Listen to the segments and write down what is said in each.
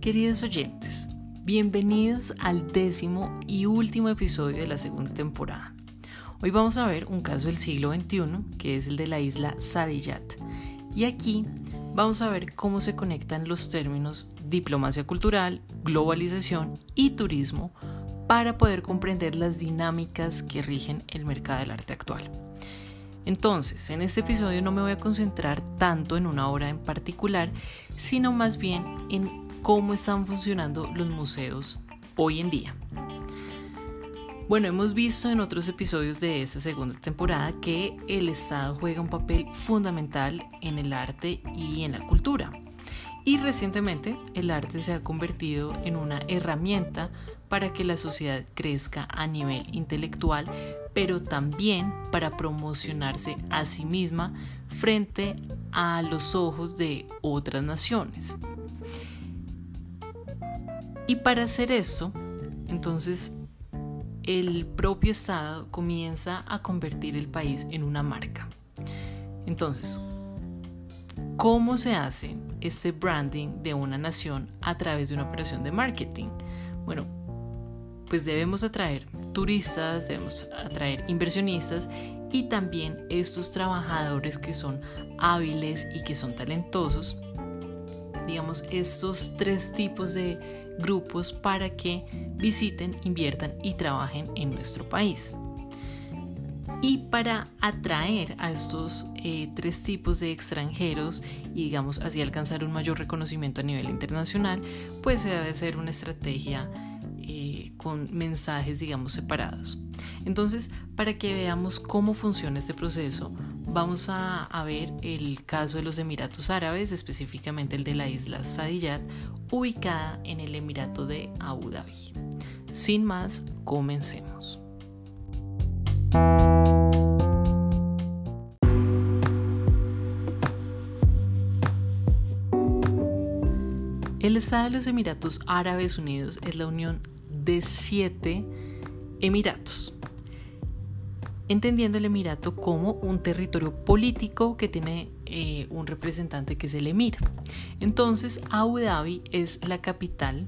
Queridos oyentes, bienvenidos al décimo y último episodio de la segunda temporada. Hoy vamos a ver un caso del siglo XXI, que es el de la isla Sadiyat. Y aquí vamos a ver cómo se conectan los términos diplomacia cultural, globalización y turismo para poder comprender las dinámicas que rigen el mercado del arte actual. Entonces, en este episodio no me voy a concentrar tanto en una obra en particular, sino más bien en cómo están funcionando los museos hoy en día. Bueno, hemos visto en otros episodios de esta segunda temporada que el Estado juega un papel fundamental en el arte y en la cultura. Y recientemente el arte se ha convertido en una herramienta para que la sociedad crezca a nivel intelectual, pero también para promocionarse a sí misma frente a los ojos de otras naciones. Y para hacer eso, entonces el propio Estado comienza a convertir el país en una marca. Entonces, ¿cómo se hace este branding de una nación a través de una operación de marketing? Bueno, pues debemos atraer turistas, debemos atraer inversionistas y también estos trabajadores que son hábiles y que son talentosos. Digamos, estos tres tipos de grupos para que visiten, inviertan y trabajen en nuestro país. Y para atraer a estos eh, tres tipos de extranjeros y digamos así alcanzar un mayor reconocimiento a nivel internacional, pues se debe hacer una estrategia eh, con mensajes digamos separados. Entonces, para que veamos cómo funciona este proceso, vamos a, ver el caso de los Emiratos Árabes, específicamente el de la isla Sadiyat, ubicada en el Emirato de Abu Dhabi. Sin más, comencemos. El Estado de los Emiratos Árabes Unidos es la unión de siete emiratos entendiendo el Emirato como un territorio político que tiene eh, un representante que es el Emir. Entonces, Abu Dhabi es la capital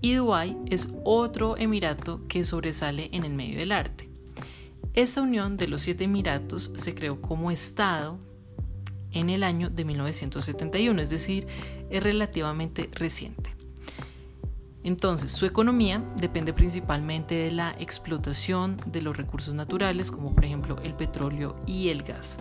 y Dubái es otro Emirato que sobresale en el medio del arte. Esa unión de los siete Emiratos se creó como Estado en el año de 1971, es decir, es relativamente reciente. Entonces, su economía depende principalmente de la explotación de los recursos naturales, como por ejemplo el petróleo y el gas.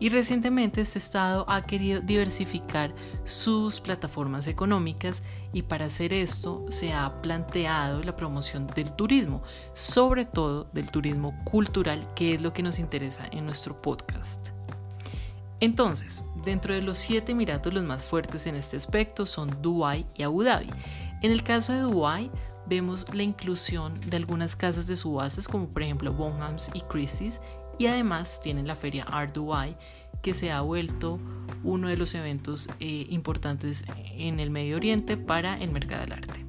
Y recientemente este Estado ha querido diversificar sus plataformas económicas y para hacer esto se ha planteado la promoción del turismo, sobre todo del turismo cultural, que es lo que nos interesa en nuestro podcast. Entonces, dentro de los siete Emiratos los más fuertes en este aspecto son Dubái y Abu Dhabi. En el caso de Dubái, vemos la inclusión de algunas casas de subastas como por ejemplo Bonhams y Christie's y además tienen la feria Art Dubai que se ha vuelto uno de los eventos eh, importantes en el Medio Oriente para el mercado del arte.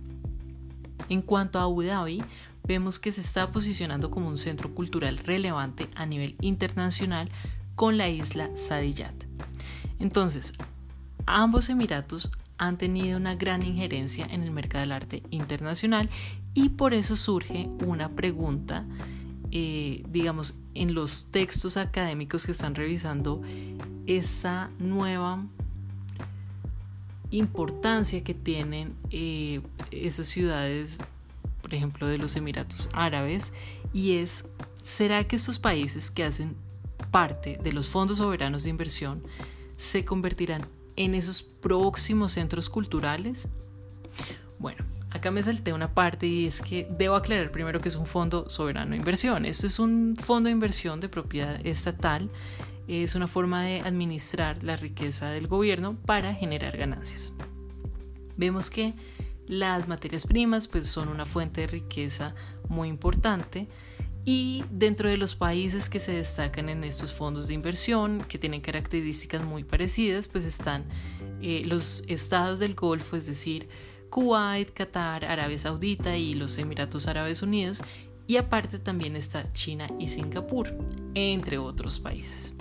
En cuanto a Abu Dhabi, vemos que se está posicionando como un centro cultural relevante a nivel internacional con la isla Sadiyat. Entonces, ambos emiratos han tenido una gran injerencia en el mercado del arte internacional y por eso surge una pregunta, eh, digamos, en los textos académicos que están revisando esa nueva importancia que tienen eh, esas ciudades, por ejemplo, de los Emiratos Árabes, y es, ¿será que estos países que hacen parte de los fondos soberanos de inversión se convertirán en esos próximos centros culturales? Bueno, acá me salté una parte y es que debo aclarar primero que es un fondo soberano de inversión. Esto es un fondo de inversión de propiedad estatal. Es una forma de administrar la riqueza del gobierno para generar ganancias. Vemos que las materias primas pues son una fuente de riqueza muy importante y dentro de los países que se destacan en estos fondos de inversión, que tienen características muy parecidas, pues están eh, los estados del Golfo, es decir, Kuwait, Qatar, Arabia Saudita y los Emiratos Árabes Unidos, y aparte también está China y Singapur, entre otros países.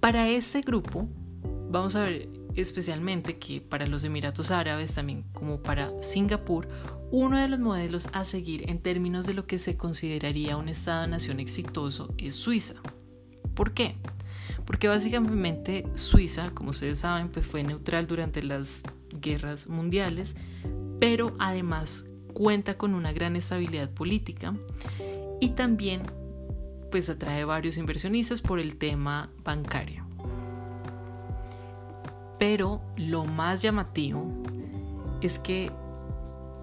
Para este grupo, vamos a ver especialmente que para los Emiratos Árabes, también como para Singapur, uno de los modelos a seguir en términos de lo que se consideraría un Estado-nación exitoso es Suiza. ¿Por qué? Porque básicamente Suiza, como ustedes saben, pues fue neutral durante las guerras mundiales, pero además cuenta con una gran estabilidad política y también pues atrae varios inversionistas por el tema bancario. Pero lo más llamativo es que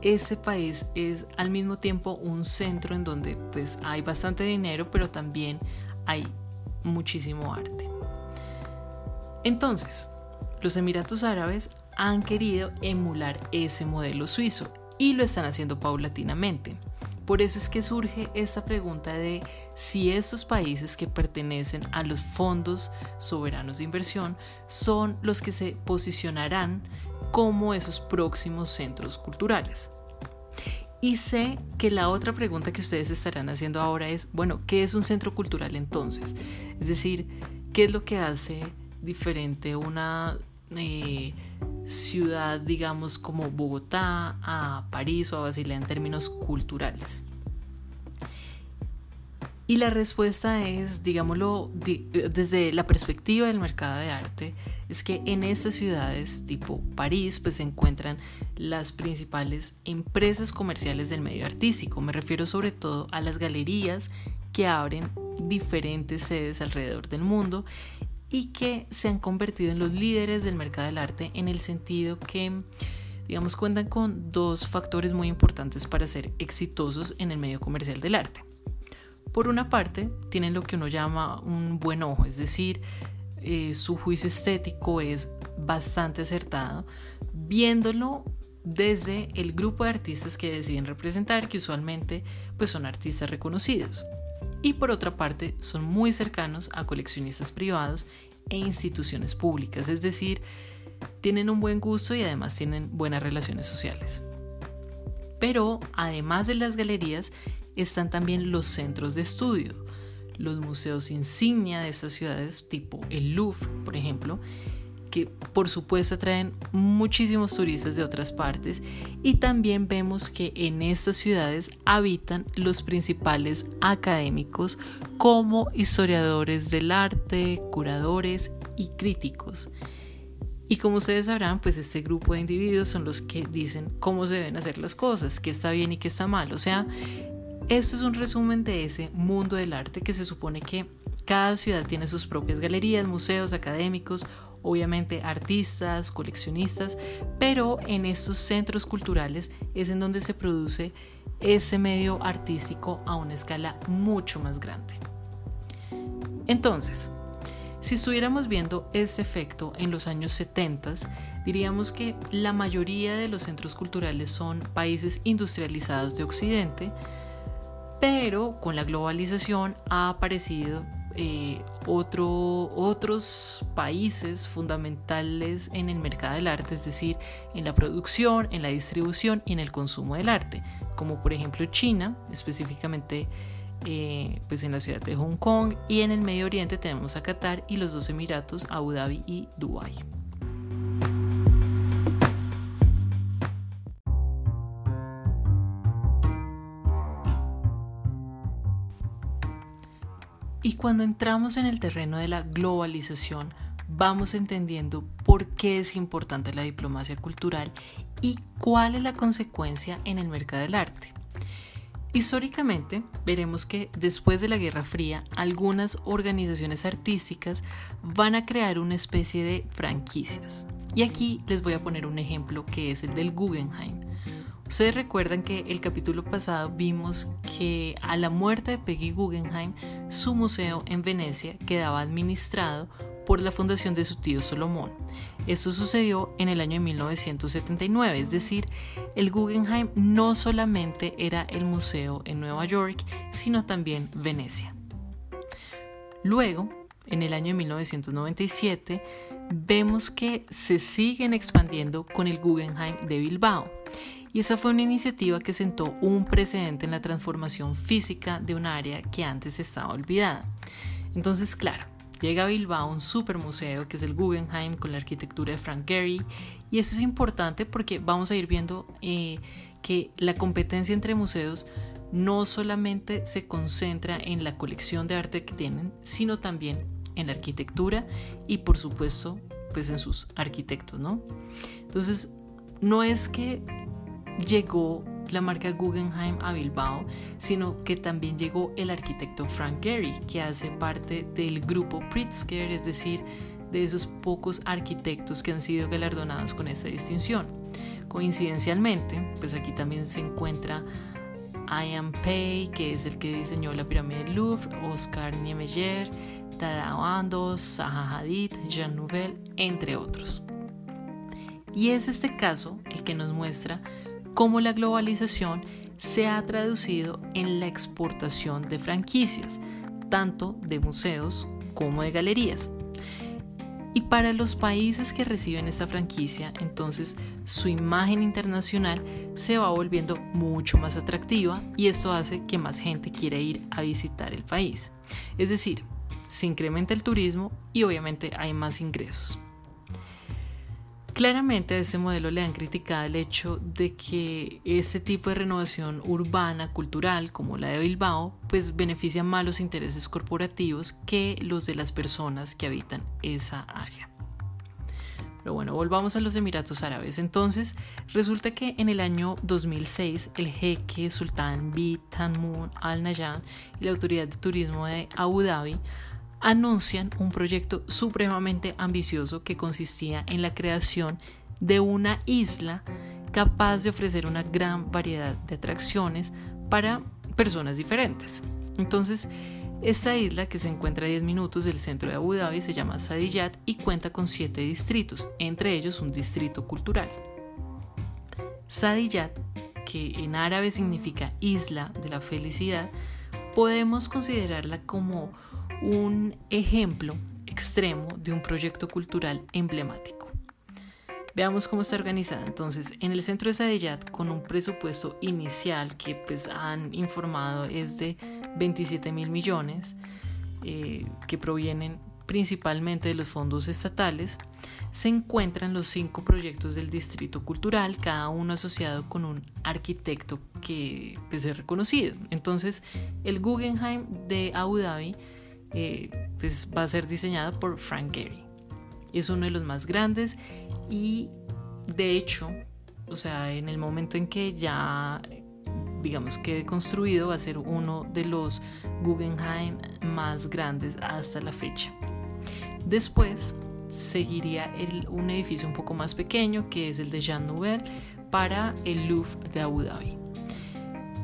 ese país es al mismo tiempo un centro en donde pues hay bastante dinero, pero también hay muchísimo arte. Entonces, los Emiratos Árabes han querido emular ese modelo suizo y lo están haciendo paulatinamente. Por eso es que surge esta pregunta de si esos países que pertenecen a los fondos soberanos de inversión son los que se posicionarán como esos próximos centros culturales. Y sé que la otra pregunta que ustedes estarán haciendo ahora es, bueno, ¿qué es un centro cultural entonces? Es decir, ¿qué es lo que hace diferente una eh, ciudad, digamos, como Bogotá, a París o a Basilea en términos culturales? Y la respuesta es, digámoslo, desde la perspectiva del mercado de arte, es que en estas ciudades tipo París pues se encuentran las principales empresas comerciales del medio artístico. Me refiero sobre todo a las galerías que abren diferentes sedes alrededor del mundo y que se han convertido en los líderes del mercado del arte en el sentido que, digamos, cuentan con dos factores muy importantes para ser exitosos en el medio comercial del arte. Por una parte, tienen lo que uno llama un buen ojo, es decir, eh, su juicio estético es bastante acertado, viéndolo desde el grupo de artistas que deciden representar, que usualmente pues, son artistas reconocidos y por otra parte son muy cercanos a coleccionistas privados e instituciones públicas, es decir, tienen un buen gusto y además tienen buenas relaciones sociales. Pero además de las galerías están también los centros de estudio, los museos insignia de estas ciudades tipo el Louvre, por ejemplo, por supuesto atraen muchísimos turistas de otras partes y también vemos que en estas ciudades habitan los principales académicos como historiadores del arte, curadores y críticos. Y como ustedes sabrán, pues este grupo de individuos son los que dicen cómo se deben hacer las cosas, qué está bien y qué está mal. O sea, esto es un resumen de ese mundo del arte que se supone que cada ciudad tiene sus propias galerías, museos, académicos obviamente artistas, coleccionistas, pero en estos centros culturales es en donde se produce ese medio artístico a una escala mucho más grande. Entonces, si estuviéramos viendo ese efecto en los años 70, diríamos que la mayoría de los centros culturales son países industrializados de Occidente, pero con la globalización ha aparecido eh, otros países fundamentales en el mercado del arte, es decir, en la producción, en la distribución y en el consumo del arte, como por ejemplo China, específicamente eh, pues en la ciudad de Hong Kong, y en el Medio Oriente tenemos a Qatar y los dos Emiratos, Abu Dhabi y Dubái. Cuando entramos en el terreno de la globalización, vamos entendiendo por qué es importante la diplomacia cultural y cuál es la consecuencia en el mercado del arte. Históricamente, veremos que después de la Guerra Fría, algunas organizaciones artísticas van a crear una especie de franquicias. Y aquí les voy a poner un ejemplo que es el del Guggenheim. Ustedes recuerdan que el capítulo pasado vimos que a la muerte de Peggy Guggenheim, su museo en Venecia quedaba administrado por la fundación de su tío Solomón. Esto sucedió en el año 1979, es decir, el Guggenheim no solamente era el museo en Nueva York, sino también Venecia. Luego, en el año 1997, vemos que se siguen expandiendo con el Guggenheim de Bilbao y esa fue una iniciativa que sentó un precedente en la transformación física de un área que antes estaba olvidada. Entonces, claro, Llega a Bilbao un super museo que es el Guggenheim con la arquitectura de Frank Gehry y eso es importante porque vamos a ir viendo eh, que la competencia entre museos no solamente se concentra en la colección de arte que tienen, sino también en la arquitectura y por supuesto pues en sus arquitectos, ¿no? Entonces, no es que llegó la marca Guggenheim a Bilbao, sino que también llegó el arquitecto Frank Gehry, que hace parte del grupo Pritzker, es decir, de esos pocos arquitectos que han sido galardonados con esta distinción. Coincidencialmente, pues aquí también se encuentra Ian Pei, que es el que diseñó la pirámide del Louvre, Oscar Niemeyer, Tadao Ando, Zaha Hadid, Jean Nouvel, entre otros. Y es este caso el que nos muestra cómo la globalización se ha traducido en la exportación de franquicias, tanto de museos como de galerías. Y para los países que reciben esta franquicia, entonces su imagen internacional se va volviendo mucho más atractiva y esto hace que más gente quiera ir a visitar el país. Es decir, se incrementa el turismo y obviamente hay más ingresos. Claramente a ese modelo le han criticado el hecho de que este tipo de renovación urbana, cultural, como la de Bilbao, pues beneficia más los intereses corporativos que los de las personas que habitan esa área. Pero bueno, volvamos a los Emiratos Árabes. Entonces, resulta que en el año 2006 el jeque Sultán bin Tamun Al Nahyan y la Autoridad de Turismo de Abu Dhabi anuncian un proyecto supremamente ambicioso que consistía en la creación de una isla capaz de ofrecer una gran variedad de atracciones para personas diferentes. Entonces, esta isla, que se encuentra a 10 minutos del centro de Abu Dhabi, se llama Sadiyat y cuenta con 7 distritos, entre ellos un distrito cultural. Sadiyat, que en árabe significa isla de la felicidad, podemos considerarla como un ejemplo extremo de un proyecto cultural emblemático. Veamos cómo está organizada. Entonces, en el centro de Sadeyat, con un presupuesto inicial que pues han informado es de 27 mil millones, eh, que provienen principalmente de los fondos estatales, se encuentran los cinco proyectos del Distrito Cultural, cada uno asociado con un arquitecto que pues, es reconocido. Entonces, el Guggenheim de Abu Dhabi eh, pues va a ser diseñado por Frank Gehry. Es uno de los más grandes y de hecho, o sea, en el momento en que ya digamos construido va a ser uno de los Guggenheim más grandes hasta la fecha. Después seguiría un edificio un poco más pequeño que es el de Jean Nouvel para el Louvre de Abu Dhabi.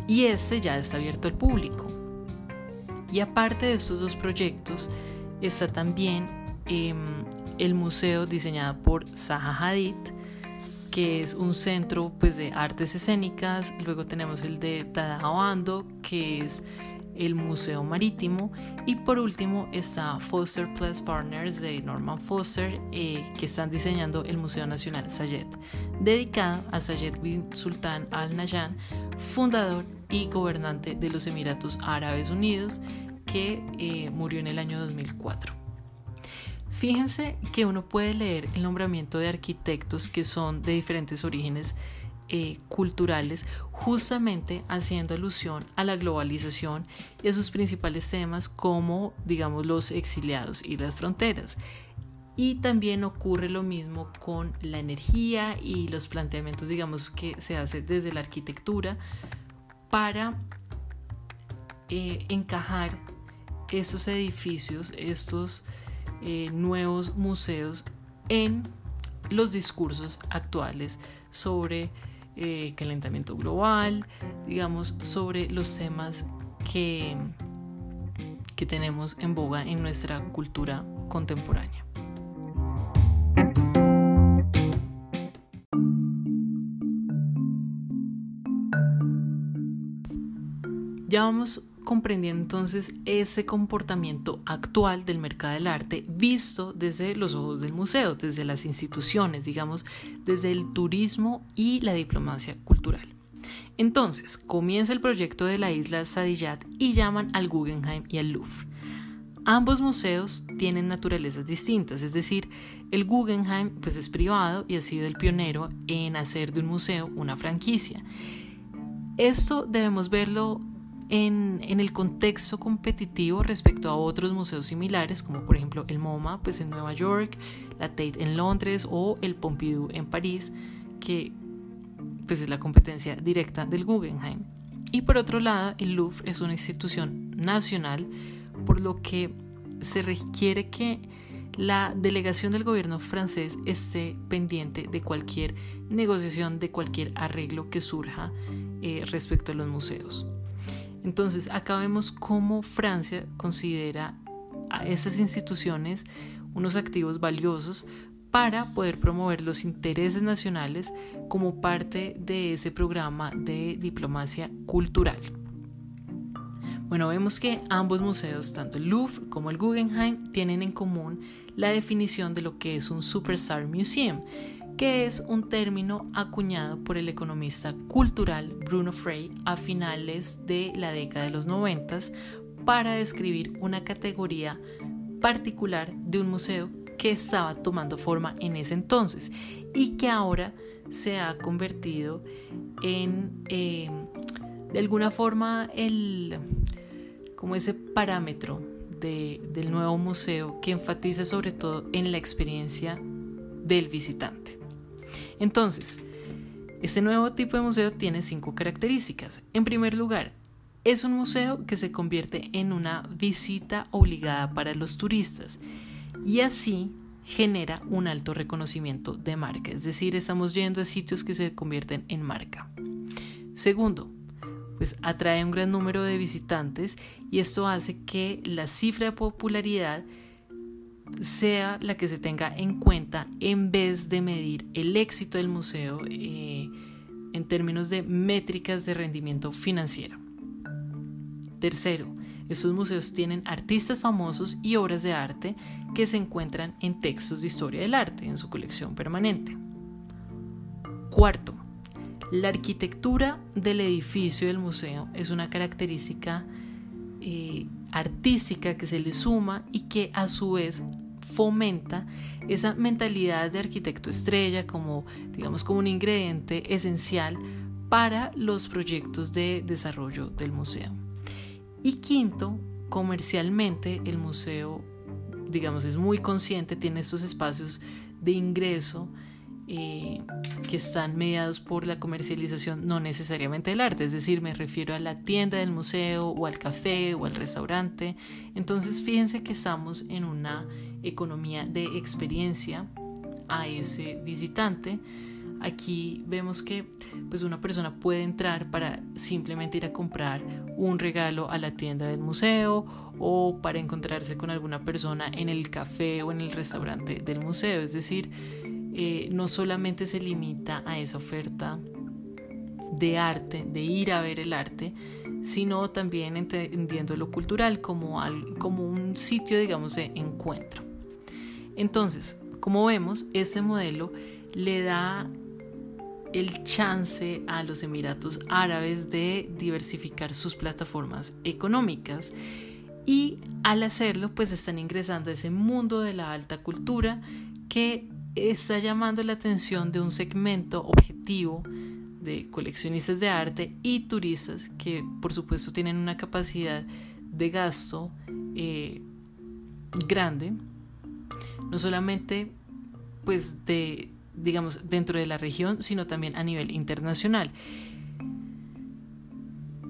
Y este ya está abierto al público. Y aparte de estos dos proyectos, está también em, el museo diseñado por Zaha Hadid, que es un centro pues, de artes escénicas. Luego tenemos el de Tadao que es el Museo Marítimo. Y por último está Foster Plus Partners de Norman Foster, eh, que están diseñando el Museo Nacional Sayed, dedicado a Sayed bin Sultan Al Nahyan, fundador y gobernante de los Emiratos Árabes Unidos, que eh, murió en el año 2004. Fíjense que uno puede leer el nombramiento de arquitectos que son de diferentes orígenes eh, culturales, justamente haciendo alusión a la globalización y a sus principales temas como, digamos, los exiliados y las fronteras. Y también ocurre lo mismo con la energía y los planteamientos, digamos, que se hace desde la arquitectura para eh, encajar estos edificios, estos eh, nuevos museos en los discursos actuales sobre eh, calentamiento global, digamos, sobre los temas que, que tenemos en boga en nuestra cultura contemporánea. Ya vamos comprendiendo entonces ese comportamiento actual del mercado del arte visto desde los ojos del museo, desde las instituciones, digamos, desde el turismo y la diplomacia cultural. Entonces, comienza el proyecto de la isla Sadiyat y llaman al Guggenheim y al Louvre. ambos museos tienen naturalezas distintas, es decir, el Guggenheim pues es privado y ha sido el pionero en hacer de un museo una franquicia. Esto debemos verlo en, el contexto competitivo respecto a otros museos similares, como por ejemplo el MoMA pues en Nueva York, la Tate en Londres o el Pompidou en París, que pues es la competencia directa del Guggenheim. Y por otro lado, el Louvre es una institución nacional, por lo que se requiere que la delegación del gobierno francés esté pendiente de cualquier negociación, de cualquier arreglo que surja eh, respecto a los museos. Entonces, acá vemos cómo Francia considera a esas instituciones unos activos valiosos para poder promover los intereses nacionales como parte de ese programa de diplomacia cultural. Bueno, vemos que ambos museos, tanto el Louvre como el Guggenheim, tienen en común la definición de lo que es un Superstar Museum, que es un término acuñado por el economista cultural Bruno Frey a finales de la década de los 90 para describir una categoría particular de un museo que estaba tomando forma en ese entonces y que ahora se ha convertido en eh, de alguna forma el como ese parámetro del nuevo museo que enfatiza sobre todo en la experiencia del visitante. Entonces, este nuevo tipo de museo tiene cinco características. En primer lugar, es un museo que se convierte en una visita obligada para los turistas y así genera un alto reconocimiento de marca, es decir, estamos yendo a sitios que se convierten en marca. Segundo, pues atrae un gran número de visitantes y esto hace que la cifra de popularidad sea la que se tenga en cuenta en vez de medir el éxito del museo eh, en términos de métricas de rendimiento financiero. Tercero, estos museos tienen artistas famosos y obras de arte que se encuentran en textos de historia del arte en su colección permanente. Cuarto, la arquitectura del edificio del museo es una característica eh, artística que se le suma y que a su vez fomenta esa mentalidad de arquitecto estrella como digamos como un ingrediente esencial para los proyectos de desarrollo del museo. Y quinto, comercialmente el museo, digamos, es muy consciente, tiene estos espacios de ingreso eh, que están mediados por la comercialización, no necesariamente del arte, es decir, me refiero a la tienda del museo o al café o al restaurante. Entonces, fíjense que estamos en una economía de experiencia a ese visitante Aquí vemos que pues una persona puede entrar para simplemente ir a comprar un regalo a la tienda del museo o para encontrarse con alguna persona en el café o en el restaurante del museo. Es decir, eh, no solamente se limita a esa oferta de arte, de ir a ver el arte, sino también entendiendo lo cultural como, como un sitio, digamos, de encuentro. Entonces, como vemos, este modelo le da el chance a los Emiratos Árabes de diversificar sus plataformas económicas y al hacerlo pues están ingresando a ese mundo de la alta cultura que está llamando la atención de un segmento objetivo de coleccionistas de arte y turistas que por supuesto tienen una capacidad de gasto eh, grande no solamente pues de digamos, dentro de la región, sino también a nivel internacional.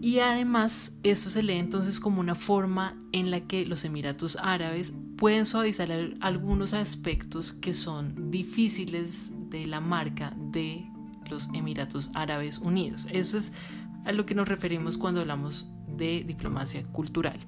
Y además, esto se lee entonces como una forma en la que los Emiratos Árabes pueden suavizar algunos aspectos que son difíciles de la marca de los Emiratos Árabes Unidos. Eso es a lo que nos referimos cuando hablamos de diplomacia cultural.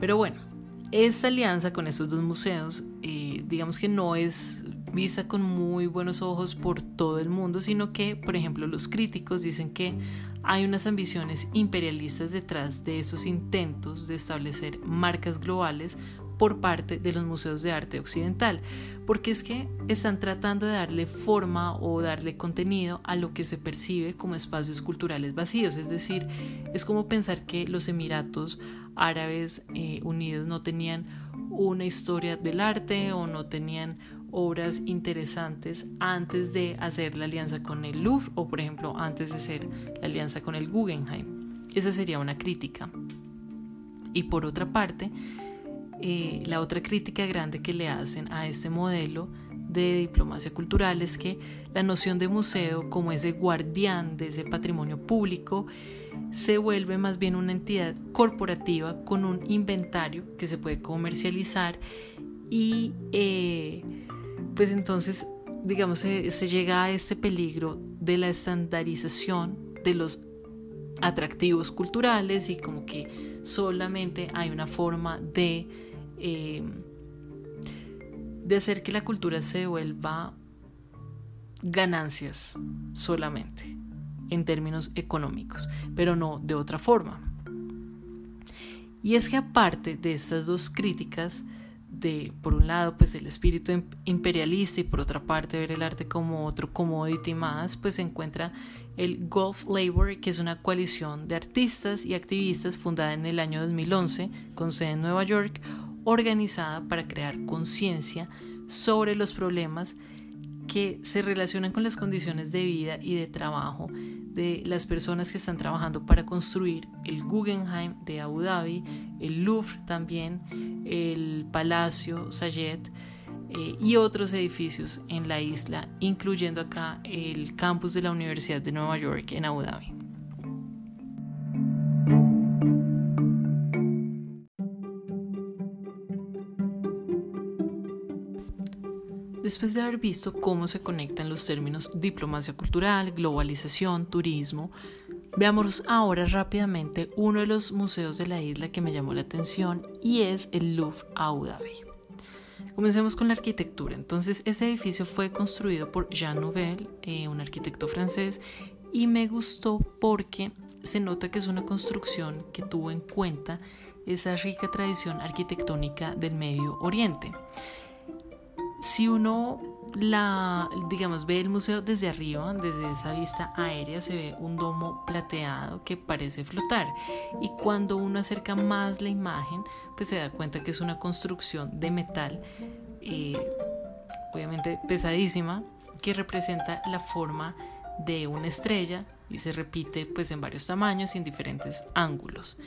Pero bueno, esta alianza con estos dos museos, eh, digamos que no es vista con muy buenos ojos por todo el mundo, sino que, por ejemplo, los críticos dicen que hay unas ambiciones imperialistas detrás de esos intentos de establecer marcas globales por parte de los museos de arte occidental, porque es que están tratando de darle forma o darle contenido a lo que se percibe como espacios culturales vacíos, es decir, es como pensar que los Emiratos árabes eh, unidos no tenían una historia del arte o no tenían obras interesantes antes de hacer la alianza con el Louvre o por ejemplo antes de hacer la alianza con el Guggenheim. Esa sería una crítica. Y por otra parte, eh, la otra crítica grande que le hacen a este modelo de diplomacia cultural es que la noción de museo como ese guardián de ese patrimonio público se vuelve más bien una entidad corporativa con un inventario que se puede comercializar y eh, pues entonces digamos se, llega a este peligro de la estandarización de los atractivos culturales y como que solamente hay una forma de eh, de hacer que la cultura se vuelva ganancias solamente en términos económicos, pero no de otra forma. Y es que aparte de estas dos críticas, de por un lado pues el espíritu imperialista y por otra parte ver el arte como otro commodity más, pues se encuentra el Gulf Labor, que es una coalición de artistas y activistas fundada en el año 2011 con sede en Nueva York, organizada para crear conciencia sobre los problemas que se relacionan con las condiciones de vida y de trabajo de las personas que están trabajando para construir el Guggenheim de Abu Dhabi, el Louvre también, el Palacio Sayed eh, y otros edificios en la isla, incluyendo acá el campus de la Universidad de Nueva York en Abu Dhabi. Después de haber visto cómo se conectan los términos diplomacia cultural, globalización, turismo, veamos ahora rápidamente uno de los museos de la isla que me llamó la atención y es el Louvre Abu Dhabi. Comencemos con la arquitectura. Entonces, ese edificio fue construido por Jean Nouvel, eh, un arquitecto francés, y me gustó porque se nota que es una construcción que tuvo en cuenta esa rica tradición arquitectónica del Medio Oriente si uno la, digamos, ve el museo desde arriba, desde esa vista aérea, se ve un domo plateado que parece flotar. Y cuando uno acerca más la imagen, pues se da cuenta que es una construcción de metal, eh, obviamente pesadísima, que representa la forma de una estrella y se repite pues en varios tamaños y en diferentes ángulos.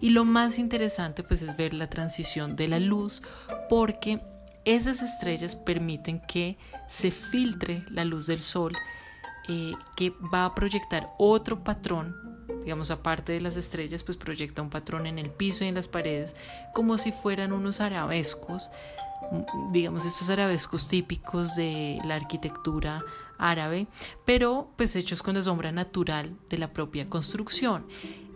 Y lo más interesante pues es ver la transición de la luz porque esas estrellas permiten que se filtre la luz del sol eh, que va a proyectar otro patrón, digamos aparte de las estrellas, pues proyecta un patrón en el piso y en las paredes como si fueran unos arabescos, digamos estos arabescos típicos de la arquitectura árabe, pero pues hechos con la sombra natural de la propia construcción.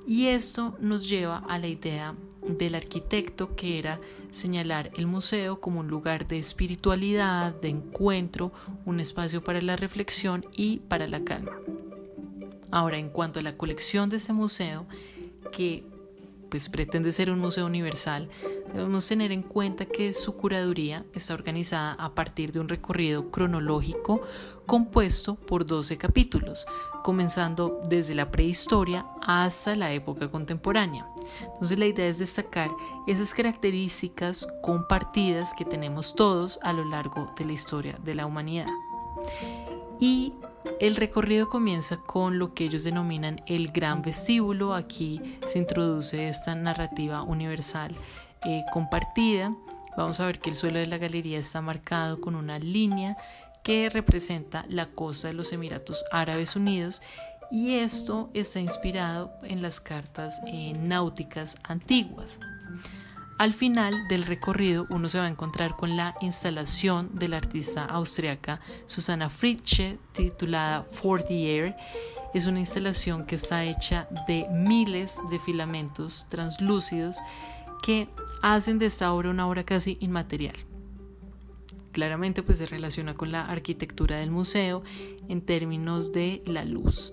Y esto nos lleva a la idea del arquitecto que era señalar el museo como un lugar de espiritualidad, de encuentro, un espacio para la reflexión y para la calma. Ahora, en cuanto a la colección de este museo, que pues pretende ser un museo universal, debemos tener en cuenta que su curaduría está organizada a partir de un recorrido cronológico compuesto por 12 capítulos, comenzando desde la prehistoria hasta la época contemporánea. Entonces la idea es destacar esas características compartidas que tenemos todos a lo largo de la historia de la humanidad. Y el recorrido comienza con lo que ellos denominan el gran vestíbulo. Aquí se introduce esta narrativa universal eh, compartida. Vamos a ver que el suelo de la galería está marcado con una línea que representa la costa de los Emiratos Árabes Unidos y esto está inspirado en las cartas eh, náuticas antiguas. Al final del recorrido uno se va a encontrar con la instalación de la artista austriaca Susana Fritsche titulada For the Air. Es una instalación que está hecha de miles de filamentos translúcidos que hacen de esta obra una obra casi inmaterial. Claramente pues se relaciona con la arquitectura del museo en términos de la luz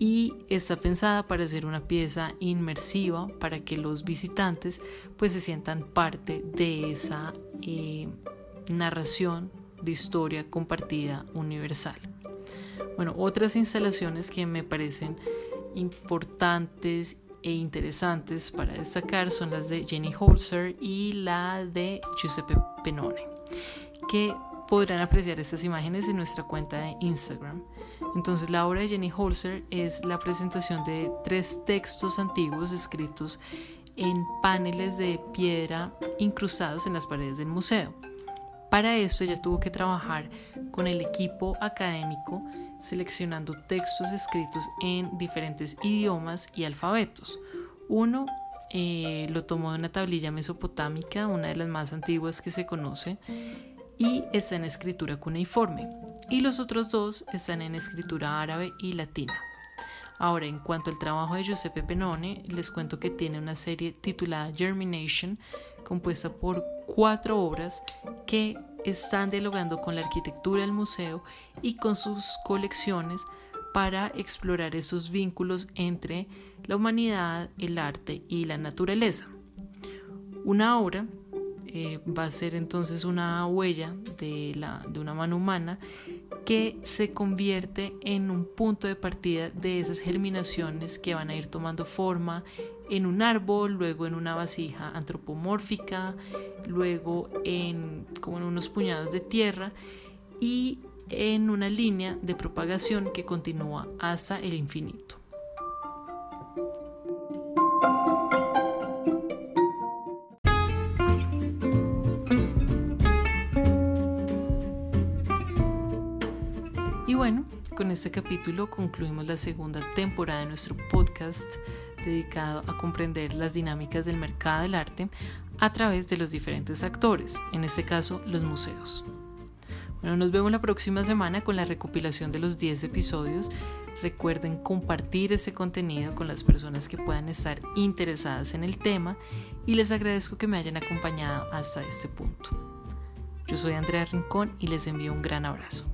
y está pensada para ser una pieza inmersiva para que los visitantes pues se sientan parte de esa eh, narración de historia compartida universal. Bueno, otras instalaciones que me parecen importantes e interesantes para destacar son las de Jenny Holzer y la de Giuseppe Penone, que podrán apreciar estas imágenes en nuestra cuenta de Instagram. Entonces la obra de Jenny Holzer es la presentación de tres textos antiguos escritos en paneles de piedra incrustados en las paredes del museo. Para esto ella tuvo que trabajar con el equipo académico seleccionando textos escritos en diferentes idiomas y alfabetos. Uno eh, lo tomó de una tablilla mesopotámica, una de las más antiguas que se conoce, y está en escritura cuneiforme. Y los otros dos están en escritura árabe y latina. Ahora, en cuanto al trabajo de Giuseppe Penone, les cuento que tiene una serie titulada Germination, compuesta por cuatro obras que están dialogando con la arquitectura del museo y con sus colecciones para explorar esos vínculos entre la humanidad, el arte y la naturaleza. Una obra eh, va a ser entonces una huella de, la, de una mano humana que se convierte en un punto de partida de esas germinaciones que van a ir tomando forma en un árbol, luego en una vasija antropomórfica, luego en como en unos puñados de tierra y en una línea de propagación que continúa hasta el infinito. Con este capítulo concluimos la segunda temporada de nuestro podcast dedicado a comprender las dinámicas del mercado del arte a través de los diferentes actores, en este caso los museos. Bueno, nos vemos la próxima semana con la recopilación de los 10 episodios. Recuerden compartir este contenido con las personas que puedan estar interesadas en el tema y les agradezco que me hayan acompañado hasta este punto. Yo soy Andrea Rincón y les envío un gran abrazo.